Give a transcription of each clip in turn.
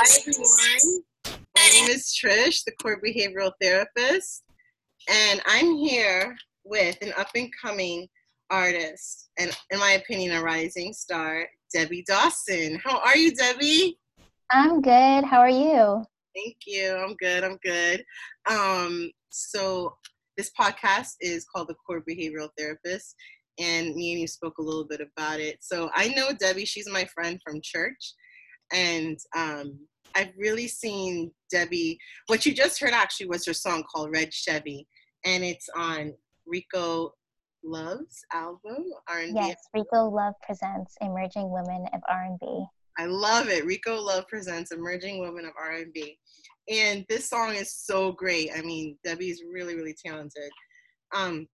Hi everyone. My name is Trish, the core behavioral therapist, and I'm here with an up and coming artist, and in my opinion, a rising star, Debbii Dawson. How are you, Debbii? I'm good. How are you? Thank you. I'm good. I'm good. Um, so this podcast is called the Core Behavioral Therapist, and me and you spoke a little bit about it. So I know Debbii. She's my friend from church, and um, I've really seen Debbii. What you just heard actually was her song called Red Chevy, and it's on Rico Love's album R&B. Yes, Rico Love presents Emerging Women of R&B. I love it. Rico Love presents Emerging Women of R&B. And this song is so great. I mean, Debbii's really, really talented. Um,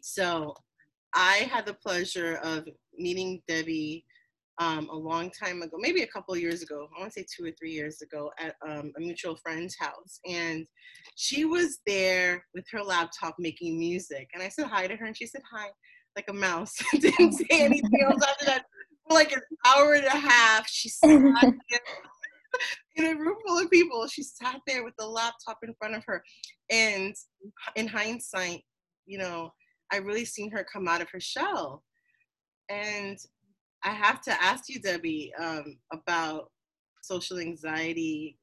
so I had the pleasure of meeting Debbii um, a long time ago, maybe a couple years ago. I want to say two or three years ago at um, a mutual friend's house, and she was there with her laptop making music. And I said hi to her, and she said hi like a mouse. Didn't say anything else after that. Like an hour and a half, she sat in a room full of people. She sat there with the laptop in front of her, and in hindsight, you know, I really seen her come out of her shell. And I have to ask you, Debbii, um, about social anxiety.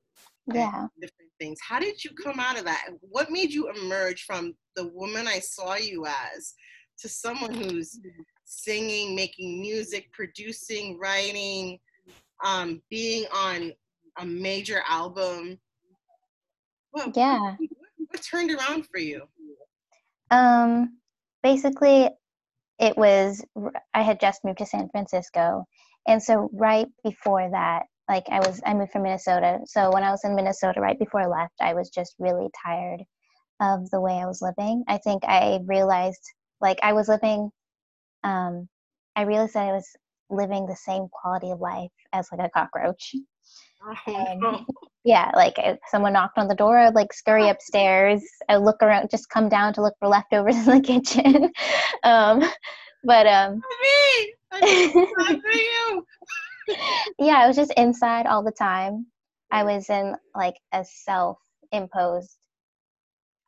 Yeah. Different things. How did you come out of that? What made you emerge from the woman I saw you as to someone who's singing, making music, producing, writing, um, being on a major album? What, yeah. What, what turned around for you? Um, basically, it was I had just moved to San Francisco, and so right before that, like I was I moved from Minnesota. So when I was in Minnesota, right before I left, I was just really tired of the way I was living. I think I realized like I was living, um, I realized that I was living the same quality of life as like a cockroach. And, yeah, like if someone knocked on the door, I'd like scurry upstairs. I look around, just come down to look for leftovers in the kitchen. um, but um, me, I yeah, I was just inside all the time. I was in like a self-imposed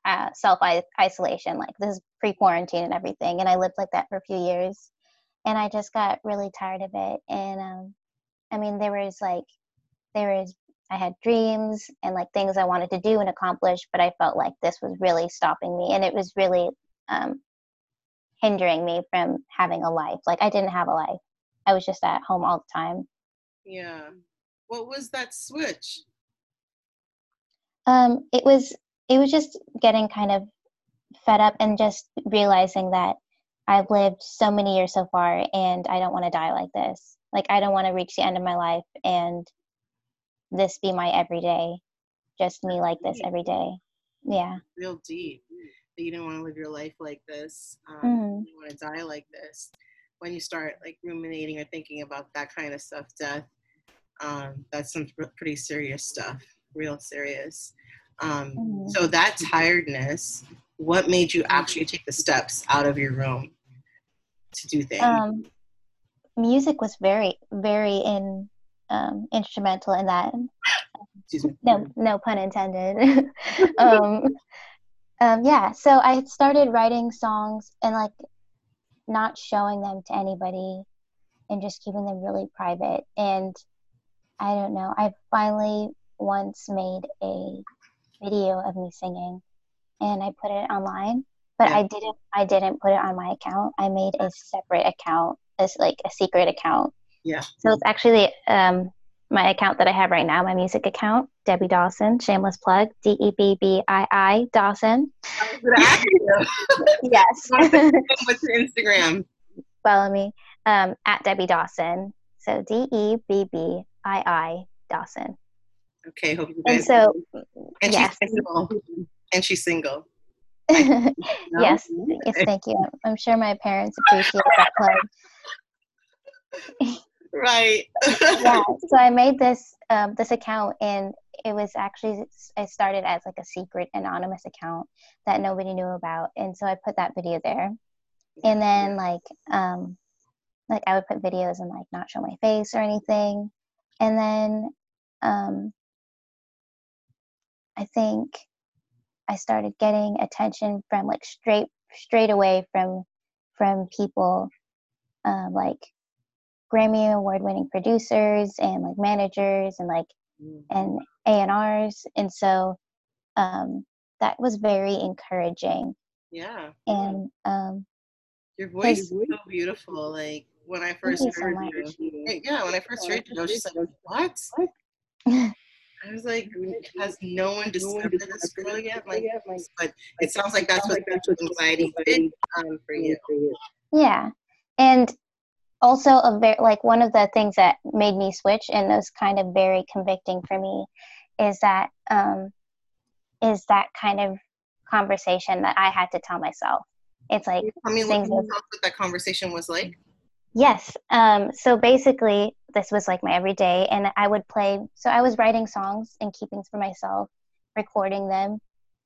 uh, self isolation. Like this is pre-quarantine and everything, and I lived like that for a few years, and I just got really tired of it. And um, I mean, there was like there was I had dreams and like things I wanted to do and accomplish, but I felt like this was really stopping me, and it was really um, hindering me from having a life. Like I didn't have a life; I was just at home all the time. Yeah. What was that switch? Um, it was it was just getting kind of fed up and just realizing that I've lived so many years so far, and I don't want to die like this. Like I don't want to reach the end of my life and this be my everyday, just me like this every day. Yeah. Real deep. That you don't want to live your life like this. Um, mm-hmm. You want to die like this. When you start like ruminating or thinking about that kind of stuff, death, um, that's some pretty serious stuff. Real serious. Um, mm-hmm. So that tiredness, what made you actually take the steps out of your room to do things? Um, music was very, very in um, instrumental in that. No, no pun intended. um, um, yeah, so I started writing songs and like not showing them to anybody and just keeping them really private. And I don't know, I finally once made a video of me singing and I put it online, but yeah. I didn't I didn't put it on my account. I made a separate account, as like a secret account yeah. So it's actually um, my account that I have right now, my music account, Debbii Dawson, shameless plug, D E B B I I Dawson. yes. What's your Instagram? Follow me um, at Debbii Dawson. So D E B B I I Dawson. Okay, hope you guys. And so, and yes. And she's single. yes, yes, thank you. I'm sure my parents appreciate that plug. Right. Yeah so i made this um, this account and it was actually I started as like a secret anonymous account that nobody knew about, and so I put that video there, and then like um like I would put videos and like not show my face or anything, and then um I think I started getting attention from like straight straight away from from people um, like Grammy award winning producers and like managers and like mm. and A&Rs and so um, that was very encouraging. Yeah. And um, your voice is so beautiful. Like when I first heard so you, yeah, when I first heard you, I was just like, what? I was like, has no one discovered this girl yet? Like, but it sounds like that's what anxiety did um, for you. Yeah, and also a very like one of the things that made me switch and was kind of very convicting for me is that um, is that kind of conversation that I had to tell myself. It's like I mean, what, what that conversation was like. Yes. Um, so basically, this was like my everyday, and I would play. So I was writing songs and keeping for myself, recording them,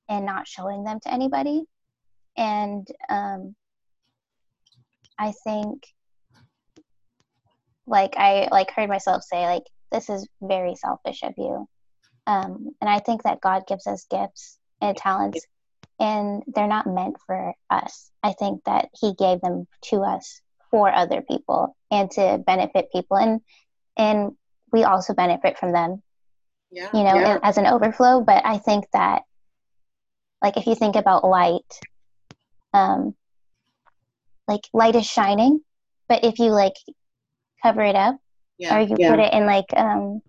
and not showing them to anybody. And um, I think, like I like heard myself say, like this is very selfish of you. Um, and I think that God gives us gifts and talents, and they're not meant for us. I think that He gave them to us for other people and to benefit people. And and we also benefit from them yeah, you know yeah. as an overflow. But i think that like if you think about light um like light is shining. But if you like cover it up yeah, or you put it in like um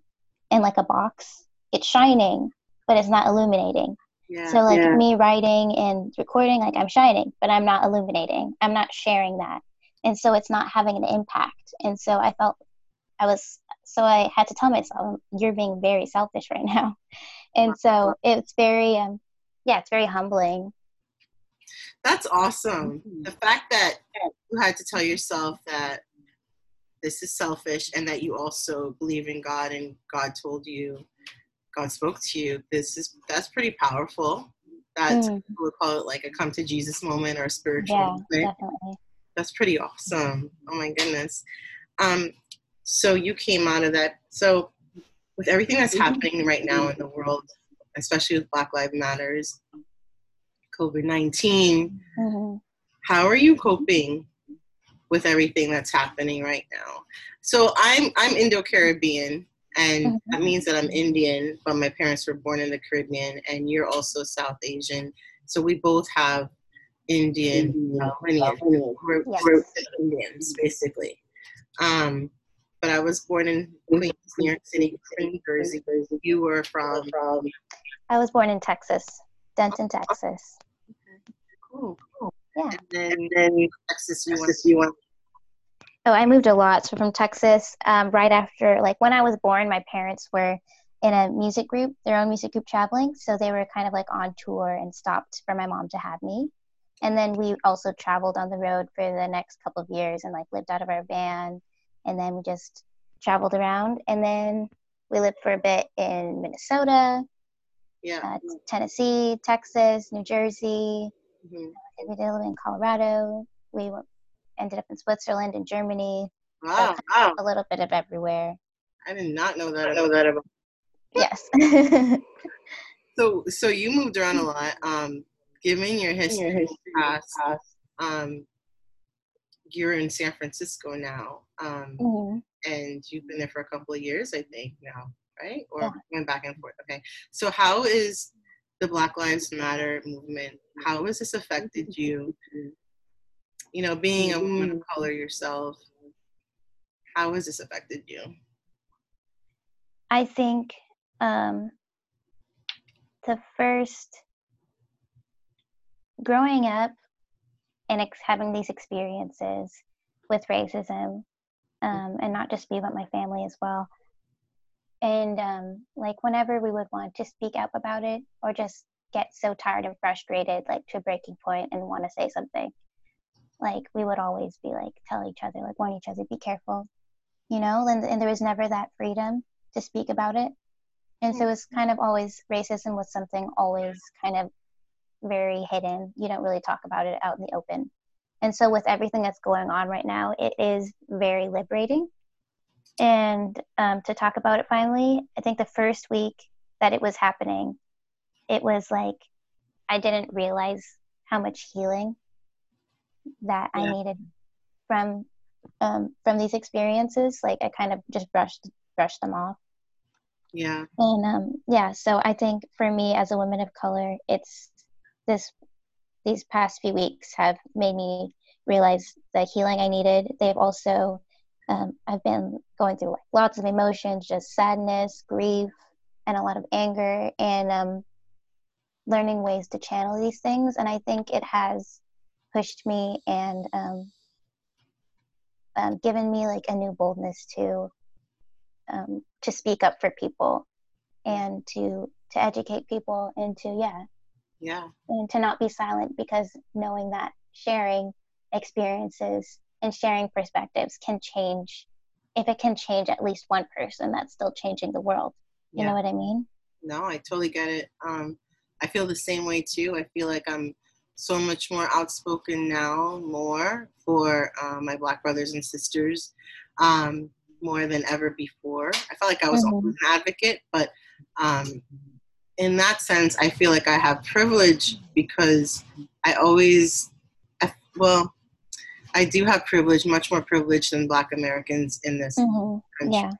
in like a box it's shining but it's not illuminating. Yeah, so like me writing and recording like i'm shining but i'm not illuminating. I'm not sharing that and so it's not having an impact. And so i felt i was so i had to tell myself you're being very selfish right now. And so it's very um yeah it's very humbling. That's awesome. Mm-hmm. the fact that you had to tell yourself that this is selfish and that you also believe in god and god told you god spoke to you this is that's pretty powerful. That mm. we call it like a come to jesus moment or a spiritual yeah, moment. definitely that's pretty awesome. Oh my goodness. Um, so you came out of that. So with everything that's happening right now in the world, especially with Black Lives Matters, COVID 19, mm-hmm. how are you coping with everything that's happening right now? So I'm I'm Indo Caribbean, and mm-hmm. that means that I'm Indian, but my parents were born in the Caribbean, and you're also South Asian. So we both have Indian uh, lineage. We're, yes. we're Indians, basically. Um, but I was born in Queens, New York City, New Jersey. You were from? from? I was born in Texas, Denton, Texas. Okay. Cool, cool. Yeah. And then, and then Texas, you went, you went. Oh, I moved a lot. So from Texas, um, right after, like when I was born, my parents were in a music group, their own music group traveling. So they were kind of like on tour and stopped for my mom to have me and then we also traveled on the road for the next couple of years and like lived out of our van. And then we just traveled around. And then we lived for a bit in minnesota yeah. uh, tennessee texas new jersey. Mm-hmm. we did live in colorado. We ended up in switzerland and germany. Wow, wow. a little bit of everywhere. I did not know that i know that about yes. So so you moved around a lot. Um given your history, your history past, um, you're in San Francisco now, um, mm-hmm. and you've been there for a couple of years, I think now, right? Or yeah. went back and forth. Okay, so how is the Black Lives Matter movement? How has this affected you? You know, being a woman of color yourself, how has this affected you? I think um, the first growing up and ex- having these experiences with racism, um, and not just me, but my family as well. And um, like whenever we would want to speak up about it or just get so tired and frustrated, like to a breaking point and want to say something, like we would always be like, tell each other, like warn each other, be careful, you know, and, and there was never that freedom to speak about it. And so it's kind of always racism was something always kind of very hidden. You don't really talk about it out in the open. And so with everything that's going on right now, it is very liberating. And um, to talk about it finally, I think the first week that it was happening, it was like I didn't realize how much healing that yeah. I needed from um, from these experiences. Like I kind of just brushed brushed them off. Yeah. And um, yeah, so I think for me as a woman of color, it's this these past few weeks have made me realize the healing I needed. They've also um, I've been going through like lots of emotions, just sadness, grief, and a lot of anger, and um, learning ways to channel these things. And I think it has pushed me and um, um, given me like a new boldness to um, to speak up for people and to to educate people and to yeah yeah. and to not be silent because knowing that sharing experiences and sharing perspectives can change if it can change at least one person that's still changing the world. You yeah. know what i mean? No i totally get it. Um i feel the same way too. I feel like i'm so much more outspoken now more for uh, my black brothers and sisters um more than ever before. I felt like i was mm-hmm. always an advocate but um in that sense i feel like i have privilege because i always well I do have privilege, much more privilege than Black Americans in this mm-hmm. country. Yeah.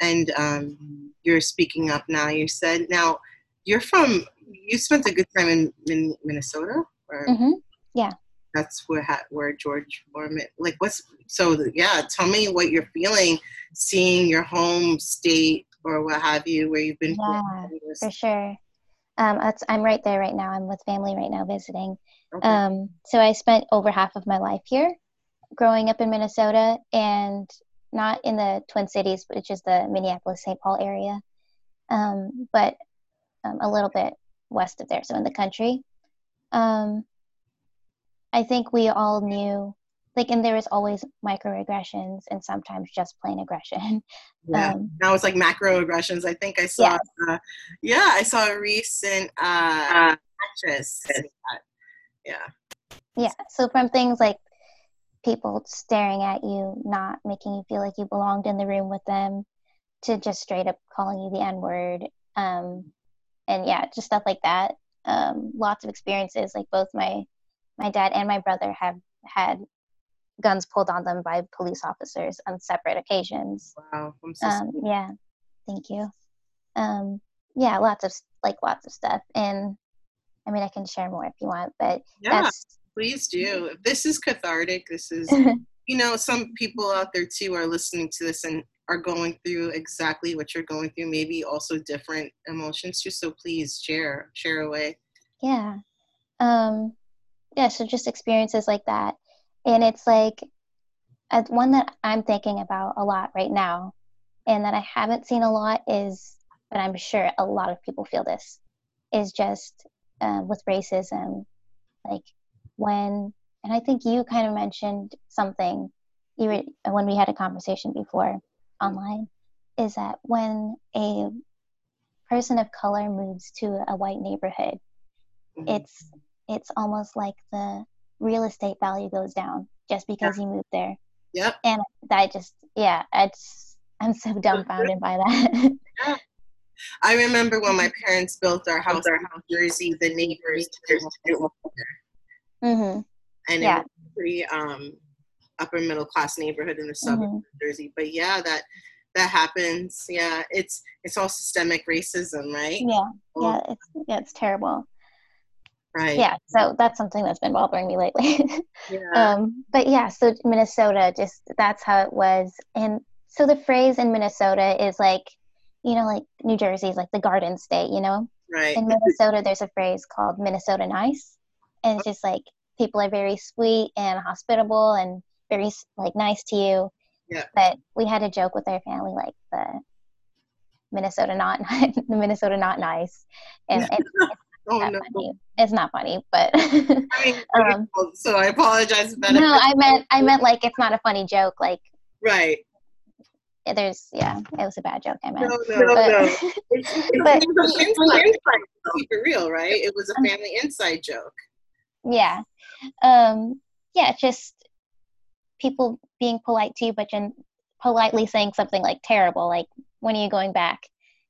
And um, you're speaking up now. You said now you're from. You spent a good time in, in Minnesota. Or, mm-hmm. Yeah. That's where where George Foreman. Like what's so? Yeah. Tell me what you're feeling, seeing your home state or what have you, where you've been. Yeah, for sure. Um, I'm right there right now. I'm with family right now visiting. Okay. Um, so I spent over half of my life here, growing up in Minnesota, and not in the Twin Cities, which is the Minneapolis St. Paul area, um, but um, a little bit west of there, so in the country. Um, I think we all knew, like, and there was always microaggressions and sometimes just plain aggression. Yeah, um, now it's like macroaggressions. I think I saw, yes. uh, yeah, I saw a recent uh, actress yeah yeah so from things like people staring at you not making you feel like you belonged in the room with them to just straight up calling you the n word um, and yeah just stuff like that um, lots of experiences like both my my dad and my brother have had guns pulled on them by police officers on separate occasions wow so um, yeah thank you um, yeah lots of like lots of stuff and I mean, I can share more if you want, but yeah, please do. This is cathartic. This is, you know, some people out there too are listening to this and are going through exactly what you're going through, maybe also different emotions too. So please share, share away. Yeah. Um, yeah. So just experiences like that. And it's like uh, one that I'm thinking about a lot right now and that I haven't seen a lot is, but I'm sure a lot of people feel this, is just uh, with racism, like when, and I think you kind of mentioned something you were, when we had a conversation before online, is that when a person of color moves to a white neighborhood, mm-hmm. it's it's almost like the real estate value goes down just because yeah. you moved there. Yep. And that just yeah, it's I'm so dumbfounded by that. yeah. I remember when my parents built our house in Jersey, the neighbors mm-hmm. and yeah. it was a pretty um, upper middle class neighborhood in the suburbs mm-hmm. of Jersey. But yeah, that that happens. Yeah, it's it's all systemic racism, right? Yeah, yeah, it's yeah, it's terrible. Right. Yeah, so that's something that's been bothering me lately. yeah. Um, but yeah, so Minnesota, just that's how it was, and so the phrase in Minnesota is like you know, like New Jersey is like the Garden State, you know? Right. In Minnesota, there's a phrase called Minnesota nice. And it's just like people are very sweet and hospitable and very like nice to you. Yeah. But we had a joke with our family, like the Minnesota not the Minnesota not nice, and it's oh, no. funny. It's not funny, but I mean, um, so I apologize. no, I meant I meant like it's not a funny joke. Like right, there's yeah, it was a bad joke. I meant. No, no, But- no. It's, it's, But- it was an inside joke. Keep it real, right? It was a Um, family inside joke. yeah um yeah just people being polite to you but then politely saying something like terrible like when are you going back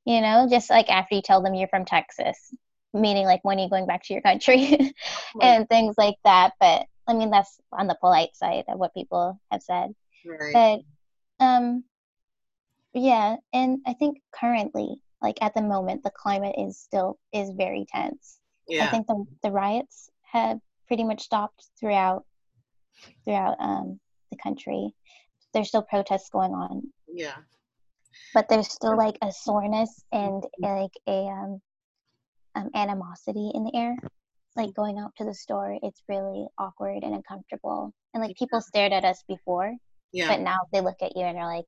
you know just like after you tell them you're from texas meaning like when are you going back to your country and things like that but i mean that's on the polite side of what people have said Right. but um yeah and i think currently like at the moment the climate is still is very tense yeah. I think the the riots have pretty much stopped throughout throughout um, the country. There's still protests going on, Yeah. but there's still like a soreness and like a um, um, animosity in the air. Like going out to the store, it's really awkward and uncomfortable. And like people stared at us before, Yeah. but now they look at you and are like,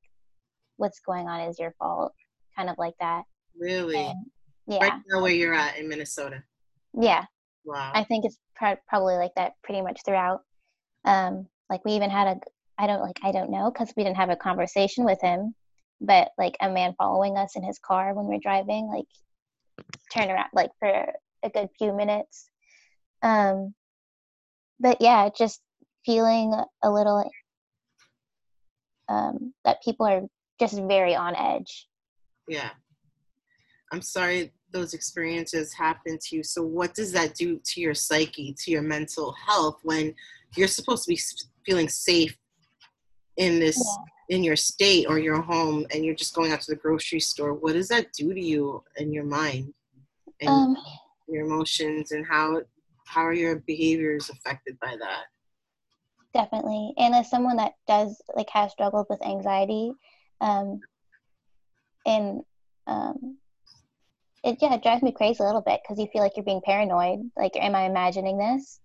"What's going on is your fault," kind of like that. really. And yeah, Right now, where you're at in Minnesota. yeah. Wow. I think it's pro- probably like that pretty much throughout. Um, like we even had a, I don't like, I don't know, because we didn't have a conversation with him, but like a man following us in his car when we are driving, like turned around like for a good few minutes. Um, but yeah, just feeling a little um, that people are just very on edge. yeah. I'm sorry those experiences happened to you. So, what does that do to your psyche, to your mental health, when you're supposed to be feeling safe in this, in your state or your home, and you're just going out to the grocery store? What does that do to you and your mind and Um, your emotions, and how how are your behaviors affected by that? definitely and as someone that does like has struggled with anxiety um and um it yeah it drives me crazy a little bit because you feel like you're being paranoid like am i imagining this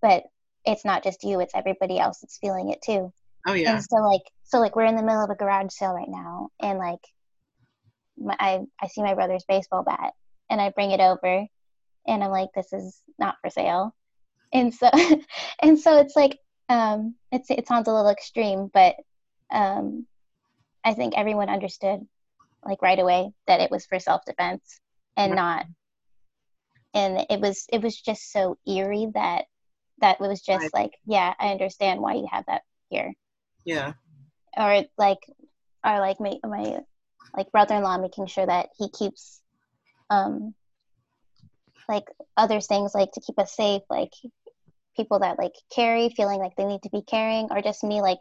but it's not just you it's everybody else that's feeling it too Oh yeah, and so like so like we're in the middle of a garage sale right now and like my, I, I see my brother's baseball bat and i bring it over and i'm like this is not for sale. And so and so it's like um it's it sounds a little extreme but um i think everyone understood like right away that it was for self-defense and not and it was it was just so eerie that that it was just Right. like yeah i understand why you have that here. Yeah, or like or like my my like brother-in-law making sure that he keeps um like other things like to keep us safe like people that like carry feeling like they need to be carrying or just me like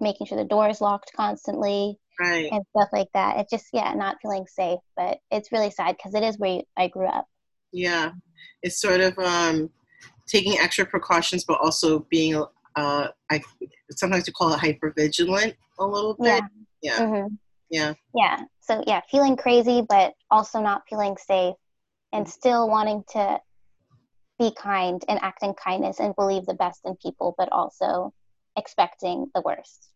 making sure the door is locked constantly right. and stuff like that. It's just yeah not feeling safe but it's really sad because it is where i grew up. Yeah, it's sort of um, taking extra precautions, but also being, uh, I sometimes you call it hyper vigilant a little yeah. bit. Yeah, hmm yeah, yeah. So yeah feeling crazy but also not feeling safe and still wanting to be kind and act in kindness and believe the best in people but also expecting the worst.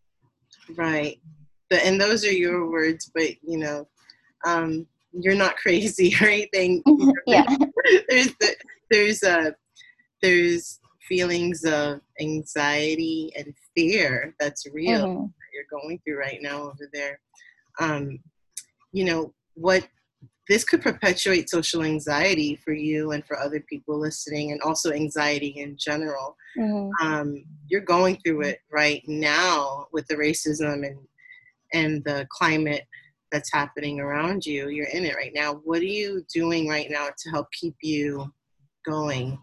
Right. But and those are your words, but you know, um, you're not crazy or anything. yeah. There's the, there's uh there's feelings of anxiety and fear that's real. Mhm. that you're going through right now over there. Um, you know, what this could perpetuate social anxiety for you and for other people listening, and also anxiety in general. Mhm. Um, you're going through it right now with the racism and and the climate that's happening around you. You're in it right now. What are you doing right now to help keep you going?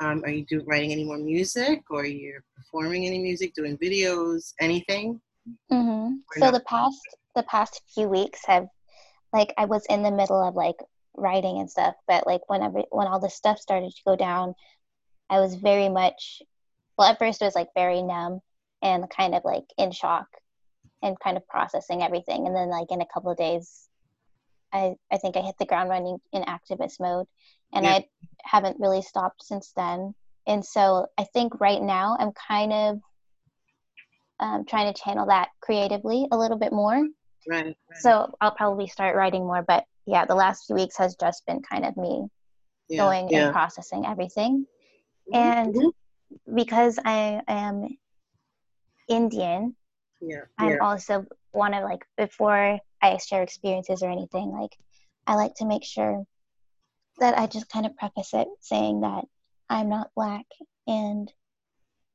Um, are you do, writing any more music, or are you performing any music, doing videos, anything? Mhm. So the past the past few weeks have like i was in the middle of like writing and stuff but like whenever when all this stuff started to go down i was very much well at first it was like very numb and kind of like in shock and kind of processing everything and then like in a couple of days i i think i hit the ground running in activist mode and Yeah. i haven't really stopped since then and so i think right now i'm kind of um, trying to channel that creatively a little bit more Right. right. so i'll probably start writing more but yeah the last few weeks has just been kind of me yeah. going yeah. and processing everything Mhm. and Mhm. because i am indian yeah, i'm also want to like before I share experiences or anything, like I like to make sure that I just kind of preface it saying that I'm not black and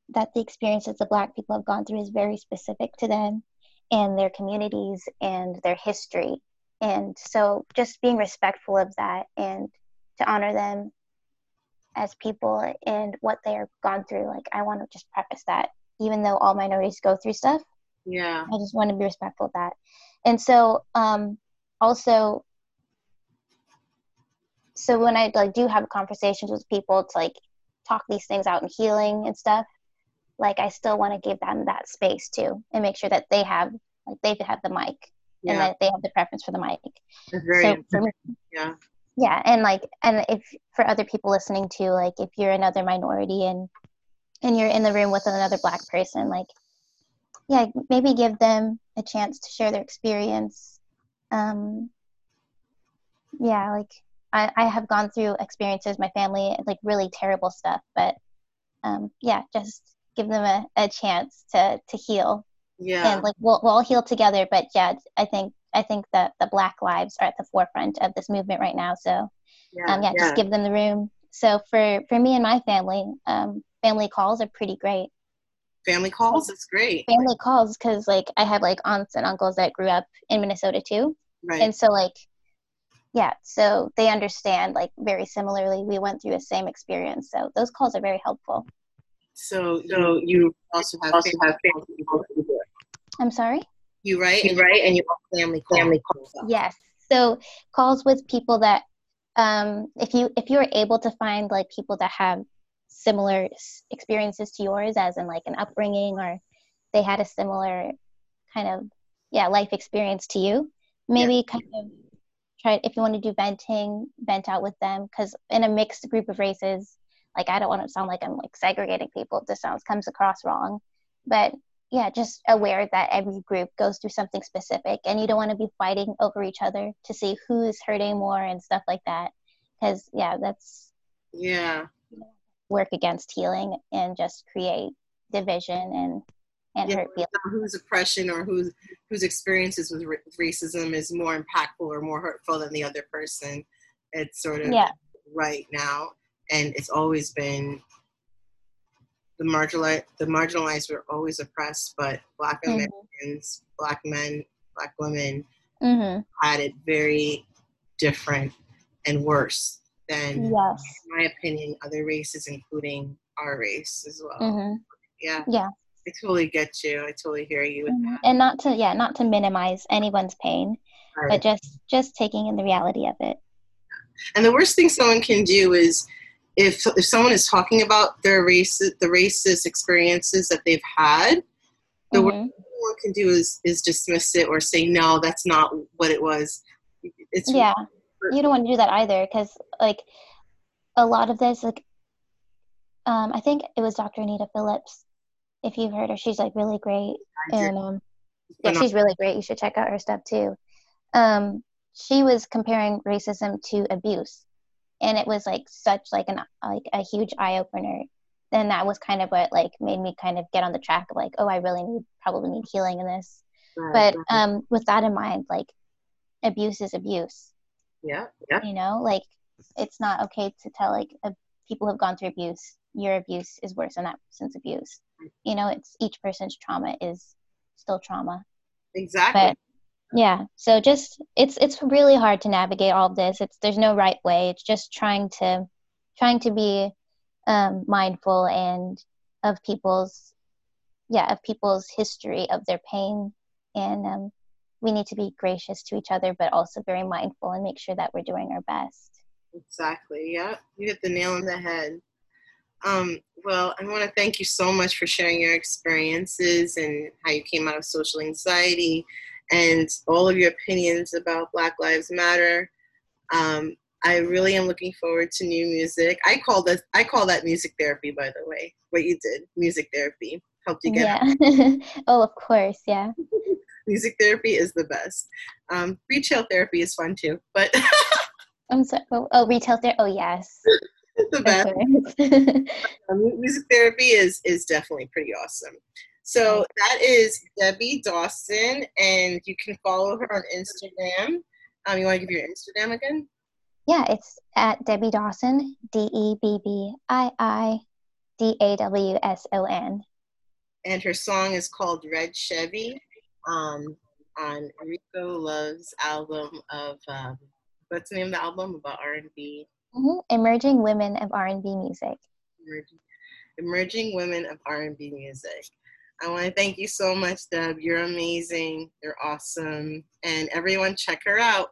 that the experiences the black people have gone through is very specific to them and their communities and their history. And so just being respectful of that and to honor them as people and what they have gone through. Like I want to just preface that, even though all minorities go through stuff. Yeah. I just want to be respectful of that. And so um also so when I like do have conversations with people to like talk these things out and healing and stuff, like I still want to give them that space too and make sure that they have like they have the mic yeah. and that they have the preference for the mic. so for me, yeah. Yeah, and like and if for other people listening too, like if you're another minority and and you're in the room with another black person, like yeah, maybe give them a chance to share their experience. Um yeah, like I, I have gone through experiences, my family, like really terrible stuff, but um, yeah, just give them a, a chance to, to heal. Yeah. And like we'll, we'll all heal together, but yeah, I think I think that the Black lives are at the forefront of this movement right now. So yeah, um, yeah, yeah. just give them the room. So for for me and my family, um, family calls are pretty great. Family calls is great. Family calls because like I have like aunts and uncles that grew up in Minnesota too, right. and so like yeah so they understand like very similarly we went through the same experience so those calls are very helpful so so you also have also have family calls i'm sorry you write and write and you have family calls. family calls yes so calls with people that um if you if you're able to find like people that have similar experiences to yours as in like an upbringing or they had a similar kind of yeah life experience to you maybe yeah. kind of try if you want to do venting vent out with them because in a mixed group of races like i don't want to sound like i'm like segregating people if this sounds comes across wrong. But yeah just aware that every group goes through something specific and you don't want to be fighting over each other to see who's hurting more and stuff like that. Because yeah that's yeah. work against healing and just create division and and yeah, hurt feelings. Whose oppression or whose whose experiences with racism is more impactful or more hurtful than the other person. It's sort of yeah. right now, and it's always been the marginalized. The marginalized were always oppressed, but Black mm-hmm. Americans, Black men, Black women mm-hmm. had it very different and worse than, yes. in my opinion, other races, including our race as well. Mm-hmm. Yeah. Yeah. I totally get you. I totally hear you. Mm-hmm. And not to yeah, not to minimize anyone's pain, right. but just just taking in the reality of it. And the worst thing someone can do is if if someone is talking about their race the racist experiences that they've had, the mm-hmm. worst thing one can do is is dismiss it or say no, that's not what it was. It's yeah. You don't want to do that either because like a lot of this like um, I think it was Dr. Anita Phillips if you've heard her. She's like really great, and um, yeah, she's really great. You should check out her stuff too. Um, she was comparing racism to abuse, and it was like such like an like a huge eye opener. And that was kind of what like made me kind of get on the track of like, oh, I really need probably need healing in this. Right, but um, with that in mind, like abuse is abuse. Yeah, yeah. You know, like it's not okay to tell like a, people who've gone through abuse your abuse is worse than that person's abuse you know it's each person's trauma is still trauma. Exactly. But yeah so just it's it's really hard to navigate all this. It's there's no right way. It's just trying to trying to be um, mindful and of people's yeah of people's history of their pain. And um, we need to be gracious to each other but also very mindful and make sure that we're doing our best. Exactly. Yeah you hit the nail on the head um, well, I want to thank you so much for sharing your experiences and how you came out of social anxiety and all of your opinions about Black Lives Matter. Um, I really am looking forward to new music. I call that I call that music therapy, by the way. What you did, music therapy, helped you get. Yeah. oh, of course, yeah. music therapy is the best. Um, retail therapy is fun too, but. I'm sorry. Oh, oh retail therapy. Oh, yes. The best. music therapy is is definitely pretty awesome. So that is Debbii Dawson, and you can follow her on Instagram. Um, you want to give your Instagram again? Yeah, it's at Debbii Dawson, D E B B I I D A W S O N. And her song is called Red Chevy um, on Rico Love's album of, um, what's the name of the album? About R&B? Mm-hmm. Emerging Women of R&B Music. Emerging, Emerging Women of R&B Music. I want to thank you so much, Deb. You're amazing. You're awesome. And everyone, check her out.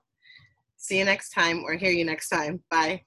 See you next time or hear you next time. Bye.